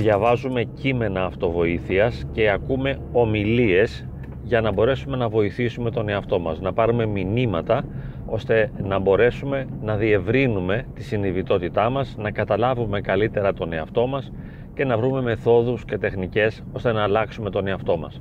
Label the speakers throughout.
Speaker 1: διαβάζουμε κείμενα αυτοβοήθειας και ακούμε ομιλίες για να μπορέσουμε να βοηθήσουμε τον εαυτό μας, να πάρουμε μηνύματα ώστε να μπορέσουμε να διευρύνουμε τη συνειδητότητά μας, να καταλάβουμε καλύτερα τον εαυτό μας και να βρούμε μεθόδους και τεχνικές ώστε να αλλάξουμε τον εαυτό μας.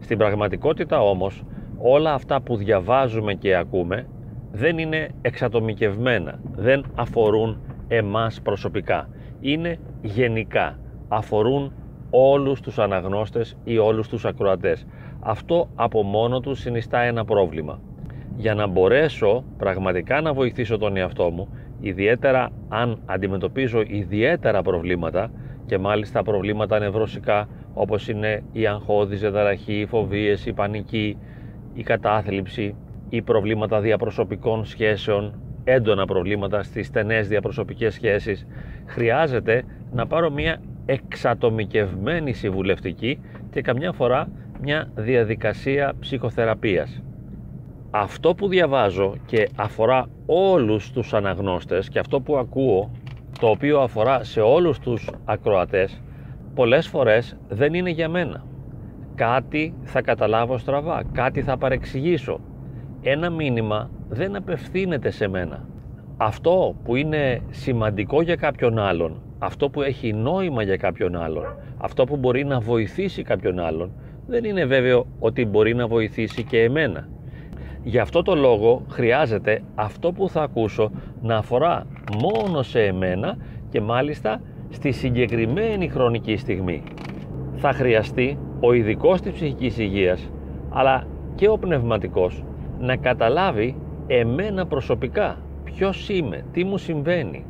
Speaker 1: Στην πραγματικότητα όμως όλα αυτά που διαβάζουμε και ακούμε δεν είναι εξατομικευμένα, δεν αφορούν εμάς προσωπικά. Είναι γενικά, αφορούν όλους τους αναγνώστες ή όλους τους ακροατές. Αυτό από μόνο τους συνιστά ένα πρόβλημα. Για να μπορέσω πραγματικά να βοηθήσω τον εαυτό μου, ιδιαίτερα αν αντιμετωπίζω ιδιαίτερα προβλήματα και μάλιστα προβλήματα νευρωσικά όπως είναι η αγχώδης διαταραχή, οι φοβίες, η πανική, η κατάθλιψη, ή προβλήματα διαπροσωπικών σχέσεων, έντονα προβλήματα στις στενές διαπροσωπικές σχέσεις, χρειάζεται να πάρω μια εξατομικευμένη συμβουλευτική και καμιά φορά μια διαδικασία ψυχοθεραπείας. Αυτό που διαβάζω και αφορά όλους τους αναγνώστες και αυτό που ακούω, το οποίο αφορά σε όλους τους ακροατές, πολλές φορές δεν είναι για μένα. Κάτι θα καταλάβω στραβά, κάτι θα παρεξηγήσω, ένα μήνυμα δεν απευθύνεται σε μένα. Αυτό που είναι σημαντικό για κάποιον άλλον, αυτό που έχει νόημα για κάποιον άλλον, αυτό που μπορεί να βοηθήσει κάποιον άλλον, δεν είναι βέβαιο ότι μπορεί να βοηθήσει και εμένα. Γι' αυτό το λόγο χρειάζεται αυτό που θα ακούσω να αφορά μόνο σε εμένα και μάλιστα στη συγκεκριμένη χρονική στιγμή. Θα χρειαστεί ο ειδικός της ψυχικής υγείας αλλά και ο πνευματικός να καταλάβει εμένα προσωπικά ποιος είμαι, τι μου συμβαίνει,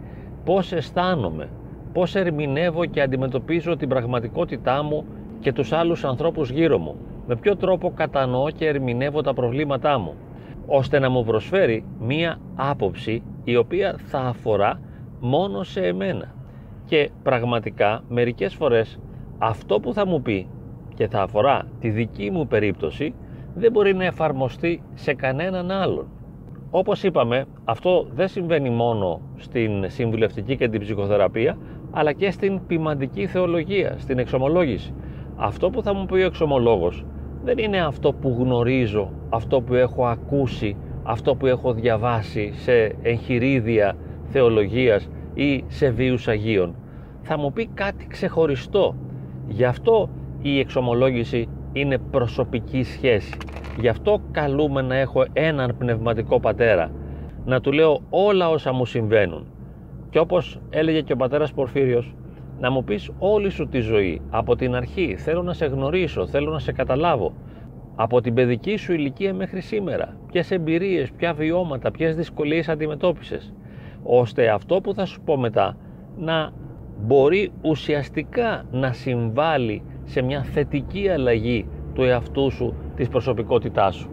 Speaker 1: πώς αισθάνομαι, πώς ερμηνεύω και αντιμετωπίζω την πραγματικότητά μου και τους άλλους ανθρώπους γύρω μου, με ποιο τρόπο κατανοώ και ερμηνεύω τα προβλήματά μου, ώστε να μου προσφέρει μία άποψη η οποία θα αφορά μόνο σε εμένα. Και πραγματικά μερικές φορές αυτό που θα μου πει και θα αφορά τη δική μου περίπτωση δεν μπορεί να εφαρμοστεί σε κανέναν άλλον. Όπως είπαμε, αυτό δεν συμβαίνει μόνο στην συμβουλευτική και την ψυχοθεραπεία, αλλά και στην ποιμαντική θεολογία, στην εξομολόγηση. Αυτό που θα μου πει ο εξομολόγος δεν είναι αυτό που γνωρίζω, αυτό που έχω ακούσει, αυτό που έχω διαβάσει σε εγχειρίδια θεολογίας ή σε βίους Αγίων. Θα μου πει κάτι ξεχωριστό. Γι' αυτό η εξομολόγηση είναι προσωπική σχέση. Γι' αυτό καλούμε να έχω έναν πνευματικό πατέρα, να του λέω όλα όσα μου συμβαίνουν. Και όπως έλεγε και ο πατέρας Πορφύριος, να μου πεις όλη σου τη ζωή, από την αρχή, θέλω να σε γνωρίσω, θέλω να σε καταλάβω, από την παιδική σου ηλικία μέχρι σήμερα, ποιες εμπειρίες, ποια βιώματα, ποιες δυσκολίες αντιμετώπισες, ώστε αυτό που θα σου πω μετά να μπορεί ουσιαστικά να συμβάλλει σε μια θετική αλλαγή του εαυτού σου, της προσωπικότητάς σου.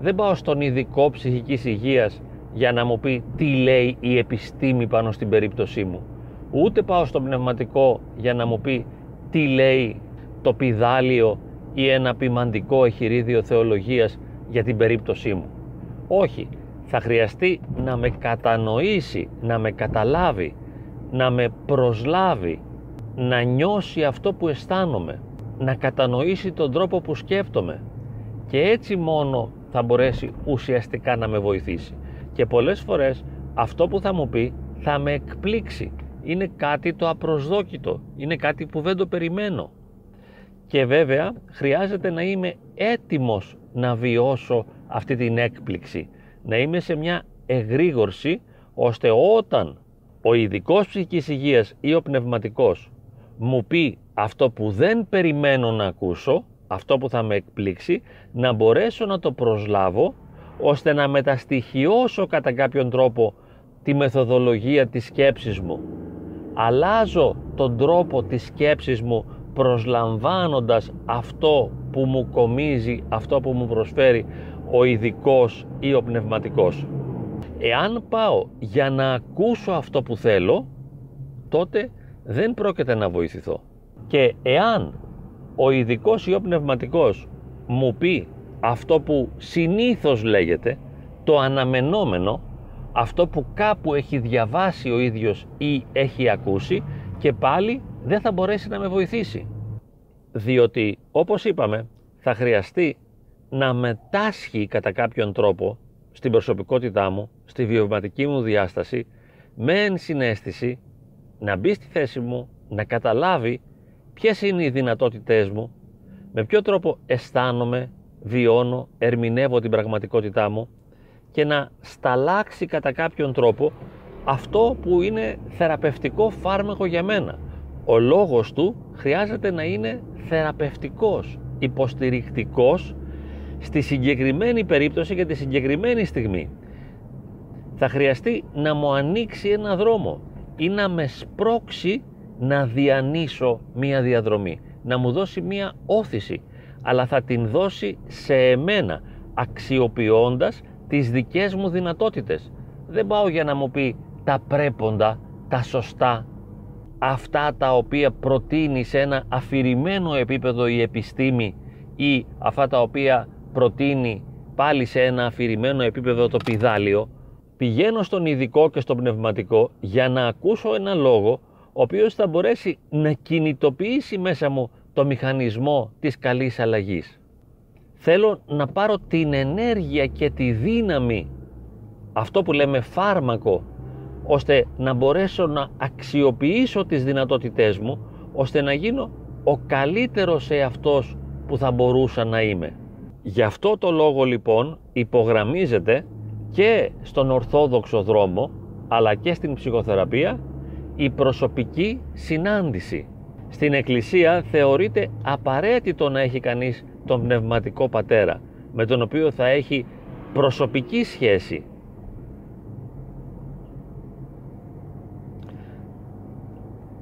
Speaker 1: Δεν πάω στον ειδικό ψυχικής υγείας για να μου πει τι λέει η επιστήμη πάνω στην περίπτωσή μου. Ούτε πάω στον πνευματικό για να μου πει τι λέει το πιδάλιο ή ένα ποιμαντικό εχειρίδιο θεολογίας για την περίπτωσή μου. Όχι, θα χρειαστεί να με κατανοήσει, να με καταλάβει, να με προσλάβει, να νιώσει αυτό που αισθάνομαι, να κατανοήσει τον τρόπο που σκέφτομαι και έτσι μόνο θα μπορέσει ουσιαστικά να με βοηθήσει. Και πολλές φορές αυτό που θα μου πει θα με εκπλήξει. Είναι κάτι το απροσδόκητο, είναι κάτι που δεν το περιμένω. Και βέβαια χρειάζεται να είμαι έτοιμος να βιώσω αυτή την έκπληξη, να είμαι σε μια εγρήγορση ώστε όταν ο ειδικός ψυχικής υγείας ή ο πνευματικός μου πει αυτό που δεν περιμένω να ακούσω, αυτό που θα με εκπλήξει, να μπορέσω να το προσλάβω ώστε να μεταστοιχειώσω κατά κάποιον τρόπο τη μεθοδολογία της σκέψης μου. Αλλάζω τον τρόπο της σκέψης μου προσλαμβάνοντας αυτό που μου κομίζει, αυτό που μου προσφέρει ο ειδικός ή ο πνευματικός. Εάν πάω για να ακούσω αυτό που θέλω, τότε δεν πρόκειται να βοηθηθώ. Και εάν ο ειδικός ή ο πνευματικός μου πει αυτό που συνήθως λέγεται, το αναμενόμενο, αυτό που κάπου έχει διαβάσει ο ίδιος ή έχει ακούσει και πάλι δεν θα μπορέσει να με βοηθήσει. Διότι, όπως είπαμε, θα χρειαστεί να μετάσχει κατά κάποιον τρόπο στην προσωπικότητά μου, στη βιωματική μου διάσταση, με ενσυναίσθηση, να μπει στη θέση μου, να καταλάβει ποιες είναι οι δυνατότητές μου, με ποιο τρόπο αισθάνομαι, βιώνω, ερμηνεύω την πραγματικότητά μου και να σταλάξει κατά κάποιον τρόπο αυτό που είναι θεραπευτικό φάρμακο για μένα. Ο λόγος του χρειάζεται να είναι θεραπευτικός, υποστηρικτικός στη συγκεκριμένη περίπτωση και τη συγκεκριμένη στιγμή. Θα χρειαστεί να μου ανοίξει ένα δρόμο ή να με σπρώξει να διανύσω μία διαδρομή, να μου δώσει μία όθηση, αλλά θα την δώσει σε εμένα, αξιοποιώντας τις δικές μου δυνατότητες. Δεν πάω για να μου πει τα πρέποντα, τα σωστά, αυτά τα οποία προτείνει σε ένα αφηρημένο επίπεδο η επιστήμη ή αυτά τα οποία προτείνει πάλι σε ένα αφηρημένο επίπεδο το πιδάλιο, πηγαίνω στον ειδικό και στον πνευματικό για να ακούσω ένα λόγο ο οποίος θα μπορέσει να κινητοποιήσει μέσα μου το μηχανισμό της καλής αλλαγής. Θέλω να πάρω την ενέργεια και τη δύναμη, αυτό που λέμε φάρμακο, ώστε να μπορέσω να αξιοποιήσω τις δυνατότητές μου, ώστε να γίνω ο καλύτερος εαυτός που θα μπορούσα να είμαι. Γι' αυτό το λόγο λοιπόν υπογραμμίζεται και στον ορθόδοξο δρόμο αλλά και στην ψυχοθεραπεία η προσωπική συνάντηση. Στην Εκκλησία θεωρείται απαραίτητο να έχει κανείς τον πνευματικό πατέρα με τον οποίο θα έχει προσωπική σχέση.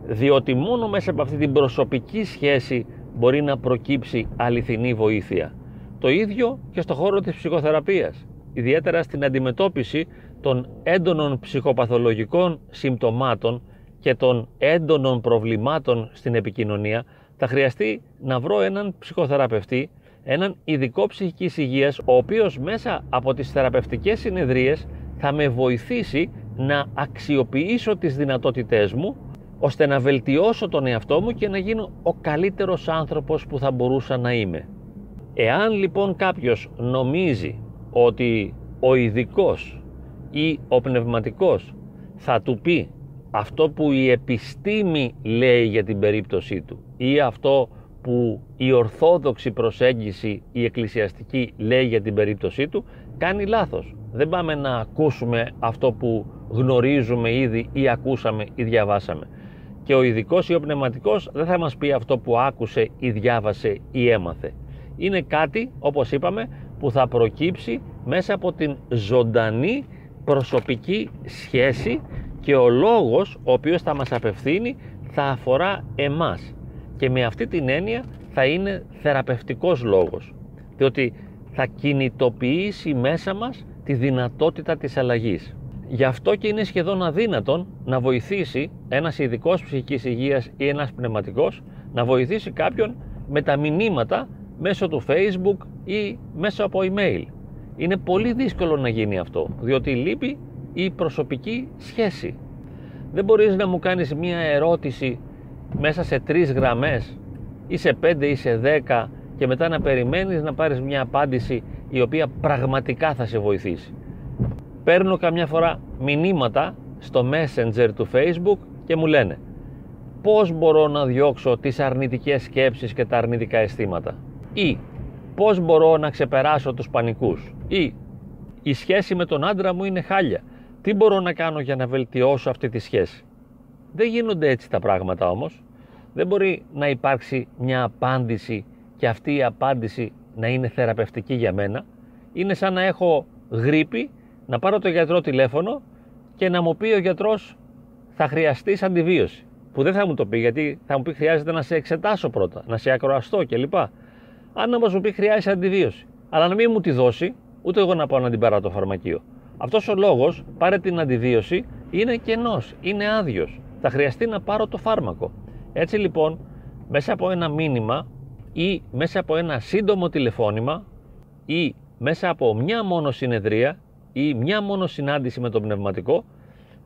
Speaker 1: Διότι μόνο μέσα από αυτή την προσωπική σχέση μπορεί να προκύψει αληθινή βοήθεια. Το ίδιο και στο χώρο της ψυχοθεραπείας, ιδιαίτερα στην αντιμετώπιση των έντονων ψυχοπαθολογικών συμπτωμάτων και των έντονων προβλημάτων στην επικοινωνία, θα χρειαστεί να βρω έναν ψυχοθεραπευτή, έναν ειδικό ψυχικής υγείας, ο οποίος μέσα από τις θεραπευτικές συνεδρίες θα με βοηθήσει να αξιοποιήσω τις δυνατότητές μου, ώστε να βελτιώσω τον εαυτό μου και να γίνω ο καλύτερος άνθρωπος που θα μπορούσα να είμαι. Εάν λοιπόν κάποιος νομίζει ότι ο ειδικός ή ο πνευματικός θα του πει αυτό που η επιστήμη λέει για την περίπτωσή του ή αυτό που η ορθόδοξη προσέγγιση, η εκκλησιαστική λέει για την περίπτωσή του, κάνει λάθος. Δεν πάμε να ακούσουμε αυτό που γνωρίζουμε ήδη ή ακούσαμε ή διαβάσαμε. Και ο ειδικός ή ο πνευματικός δεν θα μας πει αυτό που άκουσε ή διάβασε ή έμαθε είναι κάτι, όπως είπαμε, που θα προκύψει μέσα από την ζωντανή προσωπική σχέση και ο λόγος ο οποίος θα μας απευθύνει θα αφορά εμάς και με αυτή την έννοια θα είναι θεραπευτικός λόγος διότι θα κινητοποιήσει μέσα μας τη δυνατότητα της αλλαγής. Γι' αυτό και είναι σχεδόν αδύνατον να βοηθήσει ένας ειδικός ψυχικής υγείας ή ένας πνευματικός να βοηθήσει κάποιον με τα μηνύματα μέσω του facebook ή μέσω από email. Είναι πολύ δύσκολο να γίνει αυτό, διότι λείπει η προσωπική σχέση. Δεν μπορείς να μου κάνεις μία ερώτηση μέσα σε τρεις γραμμές ή σε πέντε ή σε δέκα και μετά να περιμένεις να πάρεις μια απάντηση η οποία πραγματικά θα σε βοηθήσει. Παίρνω καμιά φορά μηνύματα στο messenger του facebook και μου λένε πώς μπορώ να διώξω τις αρνητικές σκέψεις και τα αρνητικά αισθήματα ή πώς μπορώ να ξεπεράσω τους πανικούς ή η σχέση με τον άντρα μου είναι χάλια. Τι μπορώ να κάνω για να βελτιώσω αυτή τη σχέση; Δεν γίνονται έτσι τα πράγματα όμως. Δεν μπορεί να υπάρξει μια απάντηση και αυτή η απάντηση να είναι θεραπευτική για μένα. Είναι σαν να έχω γρήπη, να πάρω το γιατρό τηλέφωνο και να μου πει ο γιατρός θα χρειαστεί αντιβίωση. Που δεν θα μου το πει γιατί θα μου πει χρειάζεται να σε εξετάσω πρώτα, να σε ακροαστώ κλπ αν όμως μου πει χρειάζεται αντιβίωση, αλλά να μην μου τη δώσει, ούτε εγώ να πάω να την πάρω το φαρμακείο. Αυτός ο λόγος, πάρε την αντιβίωση, είναι κενός, είναι άδειος. Θα χρειαστεί να πάρω το φάρμακο. Έτσι λοιπόν, μέσα από ένα μήνυμα ή μέσα από ένα σύντομο τηλεφώνημα ή μέσα από μια μόνο συνεδρία ή μια μόνο συνάντηση με το πνευματικό,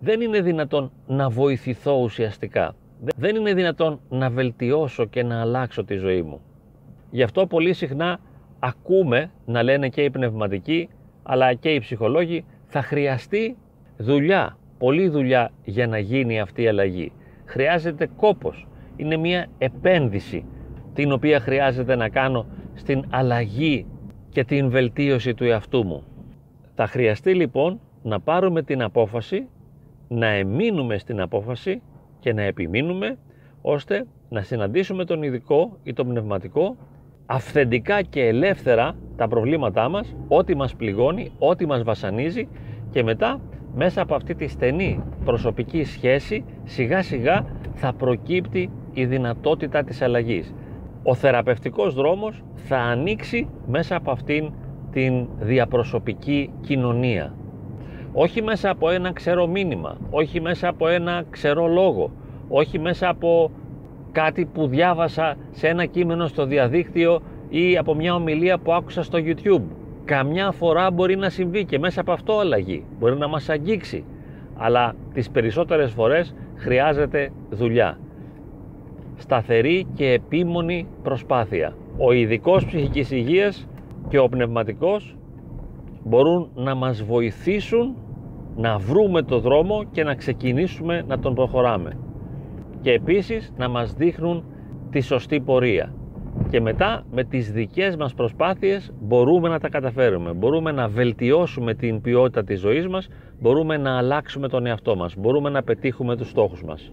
Speaker 1: δεν είναι δυνατόν να βοηθηθώ ουσιαστικά. Δεν είναι δυνατόν να βελτιώσω και να αλλάξω τη ζωή μου. Γι' αυτό πολύ συχνά ακούμε να λένε και οι πνευματικοί αλλά και οι ψυχολόγοι θα χρειαστεί δουλειά, πολλή δουλειά για να γίνει αυτή η αλλαγή. Χρειάζεται κόπος. Είναι μια επένδυση την οποία χρειάζεται να κάνω στην αλλαγή και την βελτίωση του εαυτού μου. Θα χρειαστεί λοιπόν να πάρουμε την απόφαση, να εμείνουμε στην απόφαση και να επιμείνουμε ώστε να συναντήσουμε τον ειδικό ή τον πνευματικό αυθεντικά και ελεύθερα τα προβλήματά μας, ό,τι μας πληγώνει, ό,τι μας βασανίζει και μετά μέσα από αυτή τη στενή προσωπική σχέση σιγά σιγά θα προκύπτει η δυνατότητα της αλλαγής. Ο θεραπευτικός δρόμος θα ανοίξει μέσα από αυτήν την διαπροσωπική κοινωνία. Όχι μέσα από ένα ξερό μήνυμα, όχι μέσα από ένα ξερό λόγο, όχι μέσα από κάτι που διάβασα σε ένα κείμενο στο διαδίκτυο ή από μια ομιλία που άκουσα στο YouTube. Καμιά φορά μπορεί να συμβεί και μέσα από αυτό αλλαγή. Μπορεί να μας αγγίξει. Αλλά τις περισσότερες φορές χρειάζεται δουλειά. Σταθερή και επίμονη προσπάθεια. Ο ειδικός ψυχικής υγείας και ο πνευματικός μπορούν να μας βοηθήσουν να βρούμε το δρόμο και να ξεκινήσουμε να τον προχωράμε και επίσης να μας δείχνουν τη σωστή πορεία. Και μετά με τις δικές μας προσπάθειες μπορούμε να τα καταφέρουμε. Μπορούμε να βελτιώσουμε την ποιότητα της ζωής μας μπορούμε να αλλάξουμε τον εαυτό μας μπορούμε να πετύχουμε τους στόχους μας